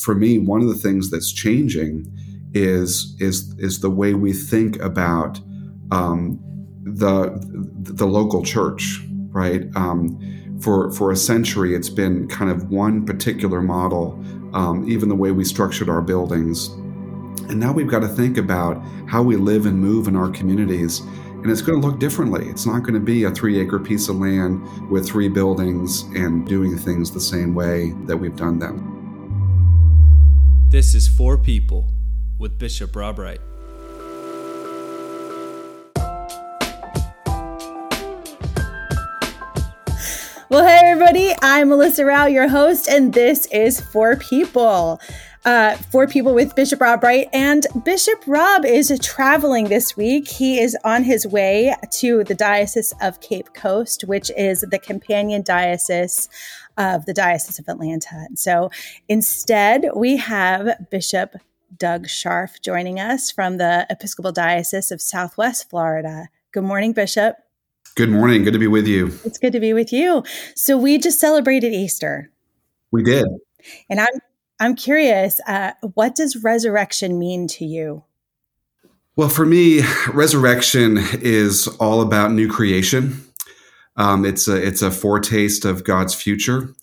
for me, one of the things that's changing is is is the way we think about um, the the local church, right? Um, for for a century, it's been kind of one particular model. Um, even the way we structured our buildings, and now we've got to think about how we live and move in our communities. And it's going to look differently. It's not going to be a three acre piece of land with three buildings and doing things the same way that we've done them. This is For People with Bishop Rob Wright. Well, hey, everybody. I'm Melissa Rao, your host, and this is For People. Uh, for people with Bishop Rob Wright. And Bishop Rob is traveling this week. He is on his way to the Diocese of Cape Coast, which is the companion diocese of the Diocese of Atlanta. So instead, we have Bishop Doug Scharf joining us from the Episcopal Diocese of Southwest Florida. Good morning, Bishop. Good morning. Good to be with you. It's good to be with you. So we just celebrated Easter. We did. And I'm I'm curious, uh, what does resurrection mean to you? Well, for me, resurrection is all about new creation. Um, it's a it's a foretaste of God's future,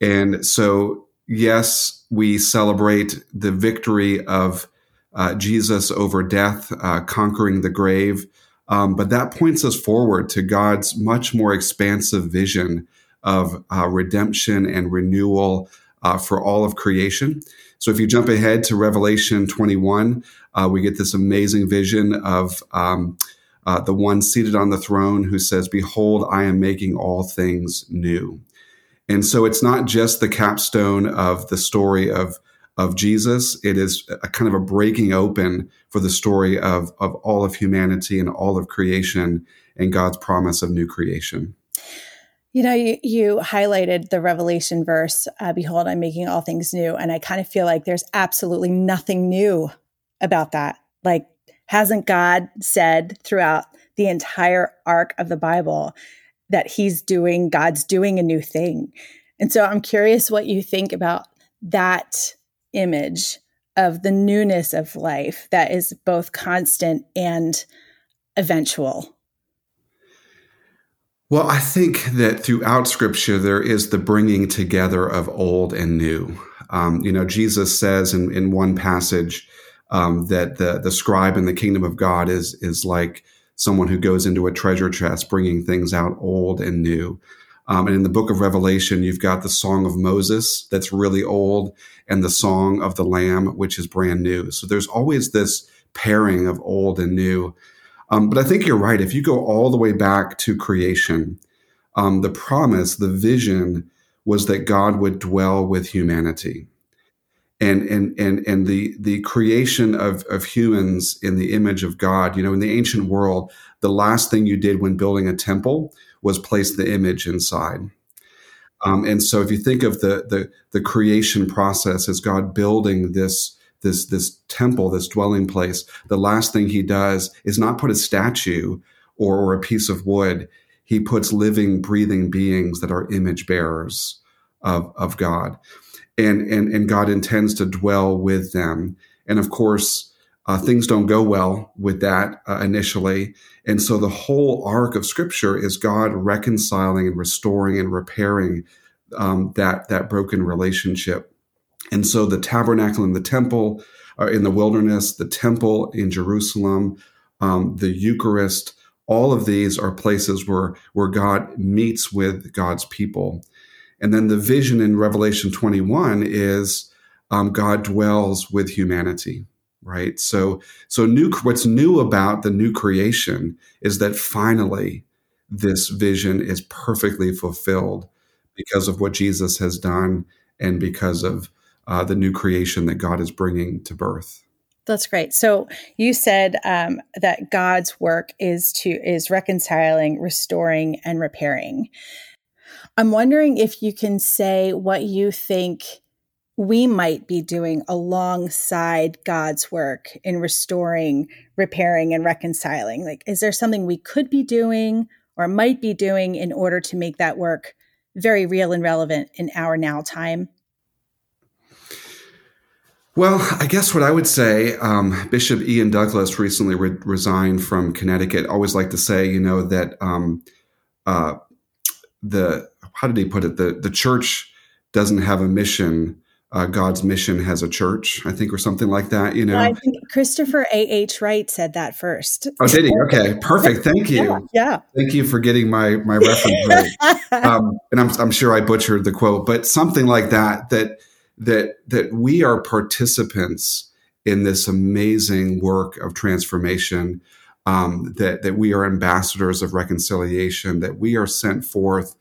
and so yes, we celebrate the victory of uh, Jesus over death, uh, conquering the grave. Um, but that points us forward to God's much more expansive vision of uh, redemption and renewal uh, for all of creation. So if you jump ahead to Revelation 21, uh, we get this amazing vision of um, uh, the one seated on the throne who says, Behold, I am making all things new. And so it's not just the capstone of the story of of Jesus. It is a kind of a breaking open for the story of, of all of humanity and all of creation and God's promise of new creation. You know, you, you highlighted the Revelation verse, uh, Behold, I'm making all things new. And I kind of feel like there's absolutely nothing new about that. Like, hasn't God said throughout the entire arc of the Bible that He's doing, God's doing a new thing? And so I'm curious what you think about that image of the newness of life that is both constant and eventual. Well, I think that throughout Scripture, there is the bringing together of old and new. Um, you know, Jesus says in, in one passage um, that the, the scribe in the kingdom of God is, is like someone who goes into a treasure chest, bringing things out old and new. Um, and in the book of Revelation, you've got the Song of Moses that's really old and the Song of the Lamb, which is brand new. So there's always this pairing of old and new. Um, but I think you're right. If you go all the way back to creation, um, the promise, the vision was that God would dwell with humanity. And, and, and, and the, the creation of, of humans in the image of God, you know, in the ancient world, the last thing you did when building a temple was place the image inside. Um, and so if you think of the, the, the creation process as God building this, this this temple, this dwelling place, the last thing he does is not put a statue or, or a piece of wood. He puts living, breathing beings that are image bearers of, of God. And, and, and God intends to dwell with them. And of course, uh, things don't go well with that uh, initially. And so the whole arc of scripture is God reconciling and restoring and repairing um, that, that broken relationship. And so the tabernacle and the temple are in the wilderness, the temple in Jerusalem, um, the Eucharist, all of these are places where, where God meets with God's people. And then the vision in Revelation 21 is um, God dwells with humanity, right? So, so new, what's new about the new creation is that finally this vision is perfectly fulfilled because of what Jesus has done and because of uh, the new creation that God is bringing to birth. That's great. So you said um, that God's work is to is reconciling, restoring, and repairing. I'm wondering if you can say what you think we might be doing alongside God's work in restoring, repairing, and reconciling. Like, is there something we could be doing or might be doing in order to make that work very real and relevant in our now time? Well, I guess what I would say, um, Bishop Ian Douglas recently re- resigned from Connecticut. Always like to say, you know, that um, uh, the how did he put it? The the church doesn't have a mission. Uh, God's mission has a church, I think, or something like that. You know, I think Christopher J. H. Wright said that first. Oh, did he? Okay, perfect. Thank you. Yeah. yeah. Thank you for getting my my reference right. um, and I'm I'm sure I butchered the quote, but something like that. That that that we are participants in this amazing work of transformation. Um, that that we are ambassadors of reconciliation. That we are sent forth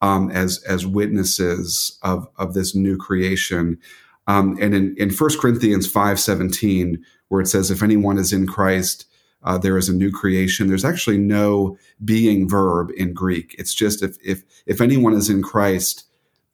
um, as as witnesses of of this new creation. Um, and in in First Corinthians five seventeen, where it says, "If anyone is in Christ." Uh, there is a new creation. There's actually no being verb in Greek. It's just if if if anyone is in Christ,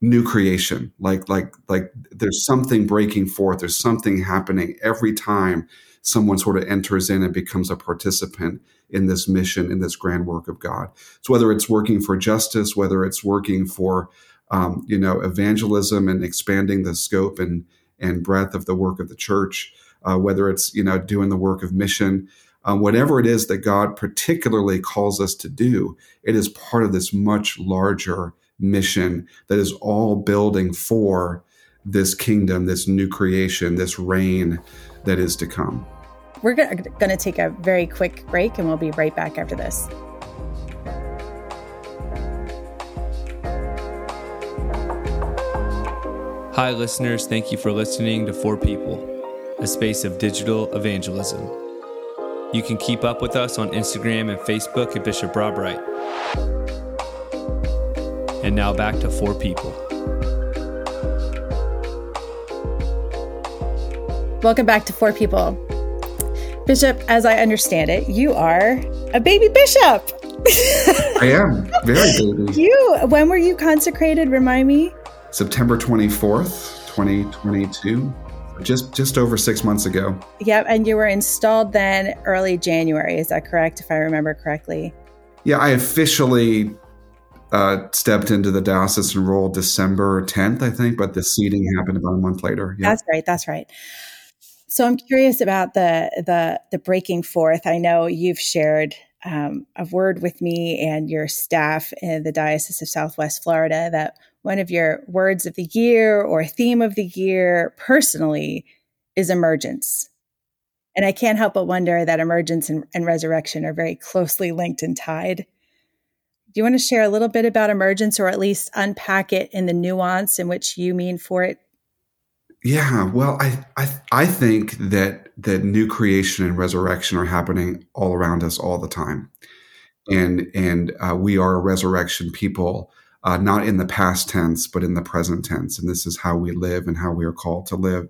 new creation like like like there's something breaking forth there's something happening every time someone sort of enters in and becomes a participant in this mission in this grand work of god so whether it's working for justice whether it's working for um, you know evangelism and expanding the scope and and breadth of the work of the church uh, whether it's you know doing the work of mission uh, whatever it is that god particularly calls us to do it is part of this much larger mission that is all building for this kingdom, this new creation, this reign that is to come. We're going to take a very quick break and we'll be right back after this. Hi, listeners. Thank you for listening to For People, a space of digital evangelism. You can keep up with us on Instagram and Facebook at Bishop Rob Wright. And now back to For People. Welcome back to For People. Bishop, as I understand it, you are a baby bishop. I am very baby. You, when were you consecrated? Remind me. September 24th, 2022 just just over six months ago. Yep, and you were installed then early January. Is that correct? If I remember correctly. Yeah, I officially uh, stepped into the diocesan role December 10th, I think, but the seating happened about a month later. Yeah. That's right. That's right. So I'm curious about the the the breaking forth. I know you've shared um, a word with me and your staff in the Diocese of Southwest Florida that one of your words of the year or theme of the year personally is emergence. And I can't help but wonder that emergence and, and resurrection are very closely linked and tied. Do you want to share a little bit about emergence or at least unpack it in the nuance in which you mean for it? Yeah, well, I, I I think that that new creation and resurrection are happening all around us all the time, and and uh, we are a resurrection people, uh, not in the past tense, but in the present tense, and this is how we live and how we are called to live.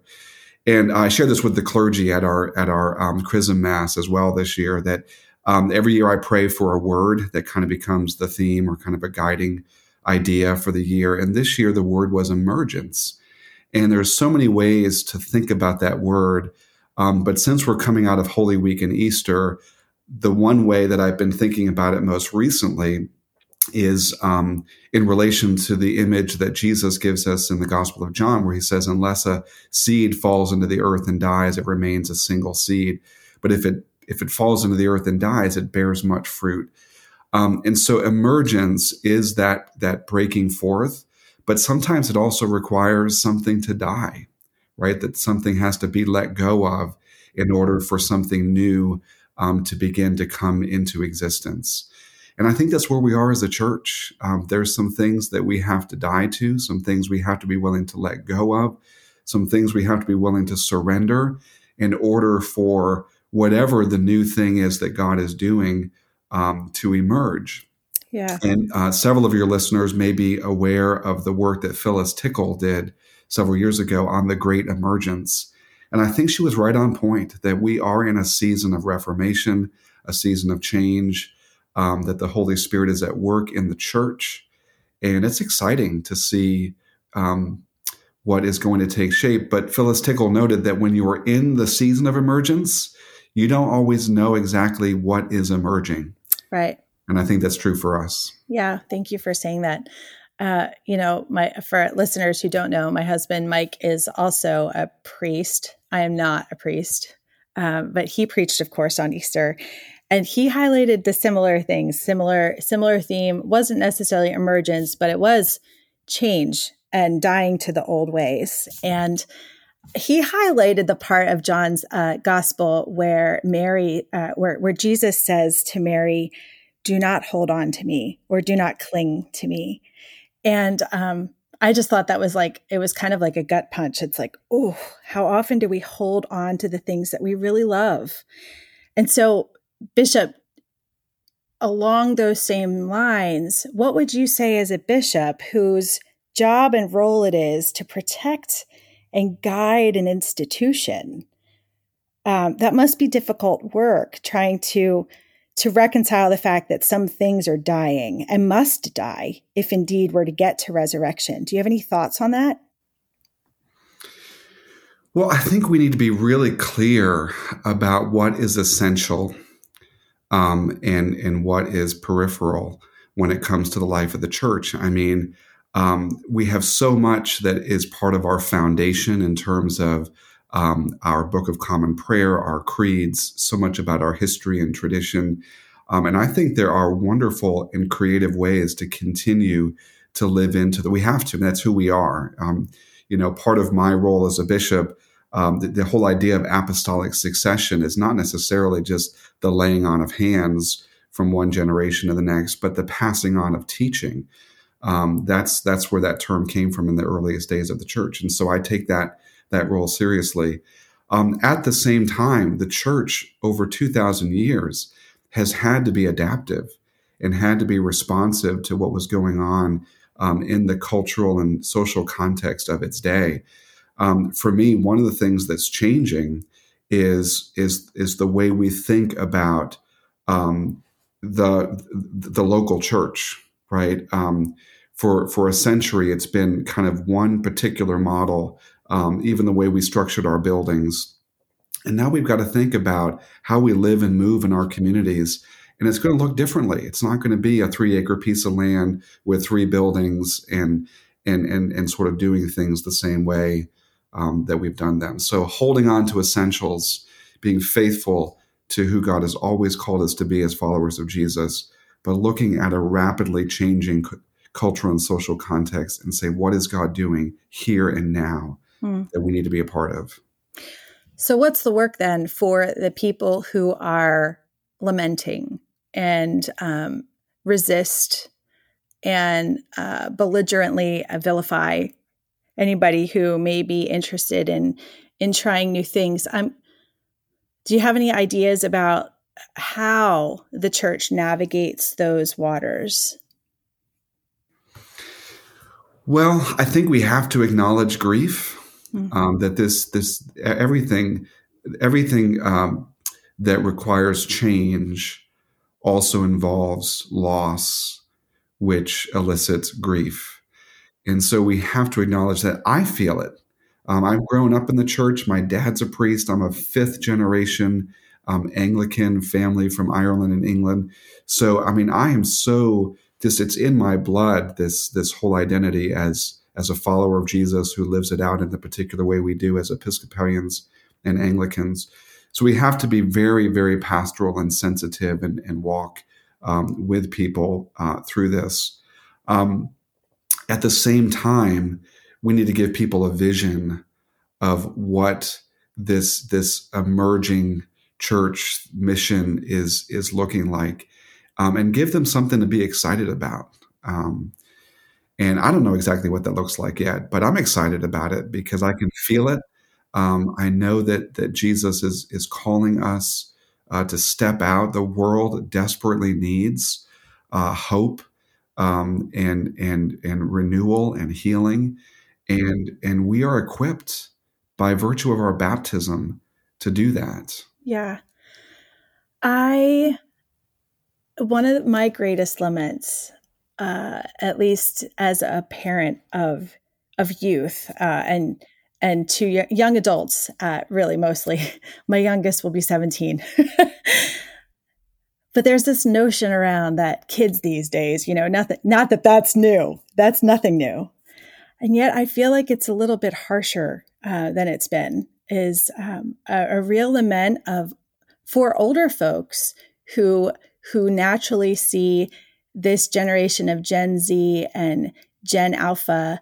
And I shared this with the clergy at our at our um, Chrism Mass as well this year. That um, every year I pray for a word that kind of becomes the theme or kind of a guiding idea for the year. And this year the word was emergence. And there's so many ways to think about that word. Um, but since we're coming out of Holy Week and Easter, the one way that I've been thinking about it most recently is um, in relation to the image that Jesus gives us in the Gospel of John, where he says, Unless a seed falls into the earth and dies, it remains a single seed. But if it if it falls into the earth and dies, it bears much fruit. Um, and so emergence is that that breaking forth, but sometimes it also requires something to die, right? That something has to be let go of in order for something new um, to begin to come into existence. And I think that's where we are as a church. Um, there's some things that we have to die to, some things we have to be willing to let go of, some things we have to be willing to surrender in order for whatever the new thing is that God is doing um, to emerge. Yeah. And uh, several of your listeners may be aware of the work that Phyllis Tickle did several years ago on the Great Emergence. And I think she was right on point that we are in a season of reformation, a season of change, um, that the Holy Spirit is at work in the church. And it's exciting to see um, what is going to take shape. But Phyllis Tickle noted that when you are in the season of emergence, you don't always know exactly what is emerging. Right. And I think that's true for us. Yeah. Thank you for saying that. uh, you know, my for listeners who don't know, my husband Mike is also a priest. I am not a priest, um, but he preached, of course, on Easter, and he highlighted the similar things. Similar, similar theme wasn't necessarily emergence, but it was change and dying to the old ways. And he highlighted the part of John's uh, gospel where Mary, uh, where where Jesus says to Mary, "Do not hold on to me, or do not cling to me." And um, I just thought that was like it was kind of like a gut punch. It's like, oh, how often do we hold on to the things that we really love? And so, Bishop, along those same lines, what would you say as a bishop whose job and role it is to protect and guide an institution. Um, that must be difficult work trying to to reconcile the fact that some things are dying and must die if indeed we're to get to resurrection. Do you have any thoughts on that? Well, I think we need to be really clear about what is essential um, and and what is peripheral when it comes to the life of the church. I mean, um, we have so much that is part of our foundation in terms of um, our Book of Common Prayer, our creeds, so much about our history and tradition. Um, and I think there are wonderful and creative ways to continue to live into that. We have to, and that's who we are. Um, you know, part of my role as a bishop, um, the, the whole idea of apostolic succession is not necessarily just the laying on of hands from one generation to the next, but the passing on of teaching um, that's that's where that term came from in the earliest days of the church, and so I take that that role seriously. Um, at the same time, the church over two thousand years has had to be adaptive and had to be responsive to what was going on um, in the cultural and social context of its day. Um, for me, one of the things that's changing is is is the way we think about um, the the local church right? Um, for for a century, it's been kind of one particular model. Um, even the way we structured our buildings, and now we've got to think about how we live and move in our communities. And it's going to look differently. It's not going to be a three acre piece of land with three buildings and and and and sort of doing things the same way um, that we've done them. So holding on to essentials, being faithful to who God has always called us to be as followers of Jesus, but looking at a rapidly changing cultural and social context and say, what is God doing here and now hmm. that we need to be a part of? So, what's the work then for the people who are lamenting and um, resist and uh, belligerently vilify anybody who may be interested in in trying new things? Um, do you have any ideas about how the church navigates those waters? Well, I think we have to acknowledge grief. Mm-hmm. Um, that this this everything everything um, that requires change also involves loss, which elicits grief, and so we have to acknowledge that. I feel it. Um, I've grown up in the church. My dad's a priest. I'm a fifth generation um, Anglican family from Ireland and England. So, I mean, I am so this. it's in my blood this this whole identity as as a follower of Jesus who lives it out in the particular way we do as Episcopalians and Anglicans. So we have to be very, very pastoral and sensitive and, and walk um, with people uh, through this. Um, at the same time, we need to give people a vision of what this this emerging church mission is is looking like, um, and give them something to be excited about. Um, and I don't know exactly what that looks like yet, but I'm excited about it because I can feel it. Um, I know that that Jesus is is calling us uh, to step out. The world desperately needs uh, hope um, and and and renewal and healing, and and we are equipped by virtue of our baptism to do that. Yeah. I, one of my greatest laments, uh, at least as a parent of, of youth, uh, and, and to young adults, uh, really mostly. My youngest will be 17. but there's this notion around that kids these days, you know, nothing, not that that's new. That's nothing new. And yet I feel like it's a little bit harsher uh, than it's been is um, a, a real lament of for older folks who who naturally see this generation of Gen Z and Gen Alpha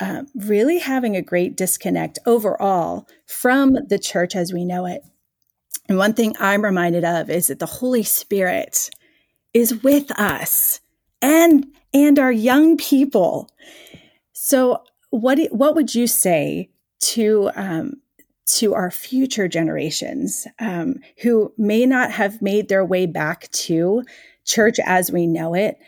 uh, really having a great disconnect overall from the church as we know it. And one thing I'm reminded of is that the Holy Spirit is with us and and our young people. So what what would you say to um, to our future generations um, who may not have made their way back to church as we know it,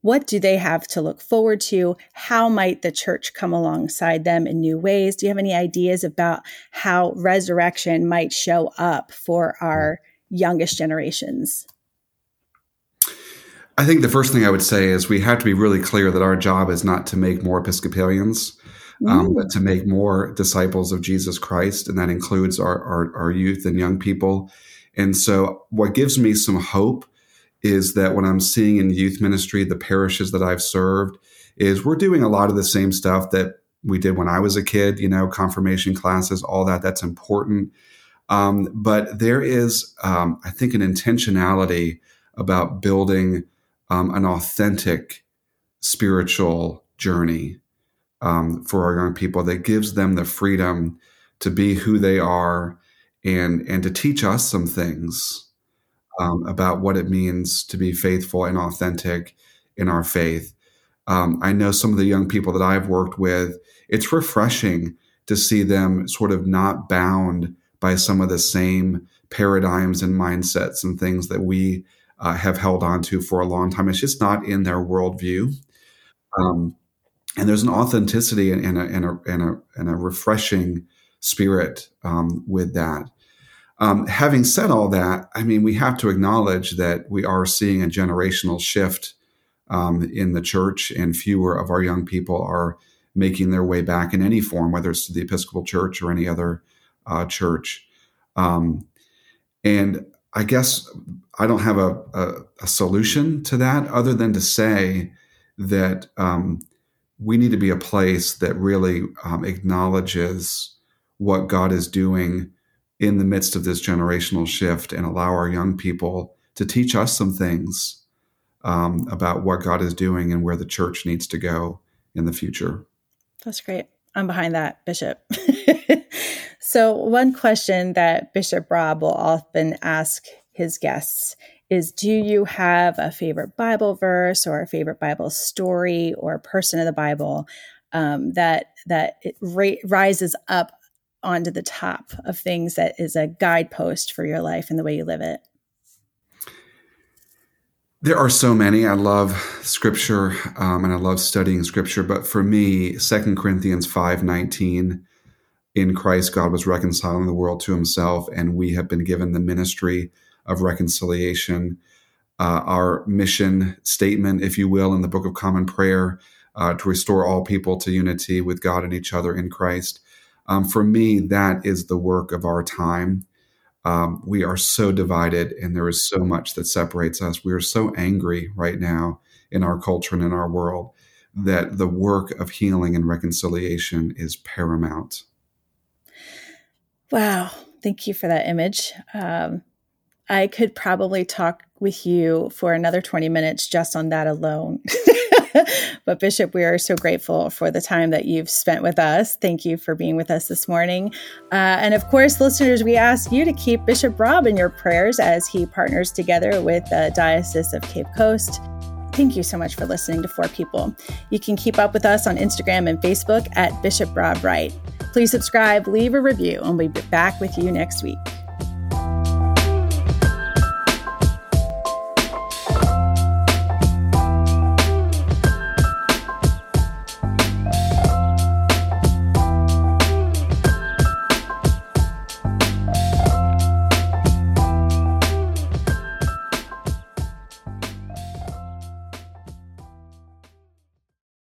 what do they have to look forward to? How might the church come alongside them in new ways? Do you have any ideas about how resurrection might show up for our youngest generations? I think the first thing I would say is we have to be really clear that our job is not to make more Episcopalians, um, mm. but to make more disciples of Jesus Christ. And that includes our, our, our youth and young people. And so, what gives me some hope is that what I'm seeing in youth ministry, the parishes that I've served, is we're doing a lot of the same stuff that we did when I was a kid, you know, confirmation classes, all that. That's important. Um, but there is, um, I think, an intentionality about building um, an authentic spiritual journey um, for our young people that gives them the freedom to be who they are and and to teach us some things um, about what it means to be faithful and authentic in our faith. Um, I know some of the young people that I've worked with, it's refreshing to see them sort of not bound by some of the same paradigms and mindsets and things that we uh, have held on to for a long time. It's just not in their worldview. Um, and there's an authenticity and, a, and, a, and, a, and a refreshing spirit um, with that. Um, having said all that, I mean, we have to acknowledge that we are seeing a generational shift um, in the church, and fewer of our young people are making their way back in any form, whether it's to the Episcopal Church or any other uh, church. Um, and I guess I don't have a, a, a, solution to that other than to say that um, we need to be a place that really um, acknowledges what God is doing in the midst of this generational shift and allow our young people to teach us some things um, about what God is doing and where the church needs to go in the future. That's great. I'm behind that, Bishop. so, one question that Bishop Rob will often ask his guests is Do you have a favorite Bible verse or a favorite Bible story or a person of the Bible um, that that rises up onto the top of things that is a guidepost for your life and the way you live it? There are so many. I love scripture um, and I love studying scripture. But for me, Second Corinthians 5 19, in Christ, God was reconciling the world to himself, and we have been given the ministry of reconciliation. Uh, our mission statement, if you will, in the Book of Common Prayer, uh, to restore all people to unity with God and each other in Christ. Um, for me, that is the work of our time. Um, we are so divided, and there is so much that separates us. We are so angry right now in our culture and in our world that the work of healing and reconciliation is paramount. Wow. Thank you for that image. Um, I could probably talk with you for another 20 minutes just on that alone. but Bishop, we are so grateful for the time that you've spent with us. Thank you for being with us this morning. Uh, and of course, listeners, we ask you to keep Bishop Rob in your prayers as he partners together with the Diocese of Cape Coast. Thank you so much for listening to For People. You can keep up with us on Instagram and Facebook at Bishop Rob Wright. Please subscribe, leave a review, and we'll be back with you next week.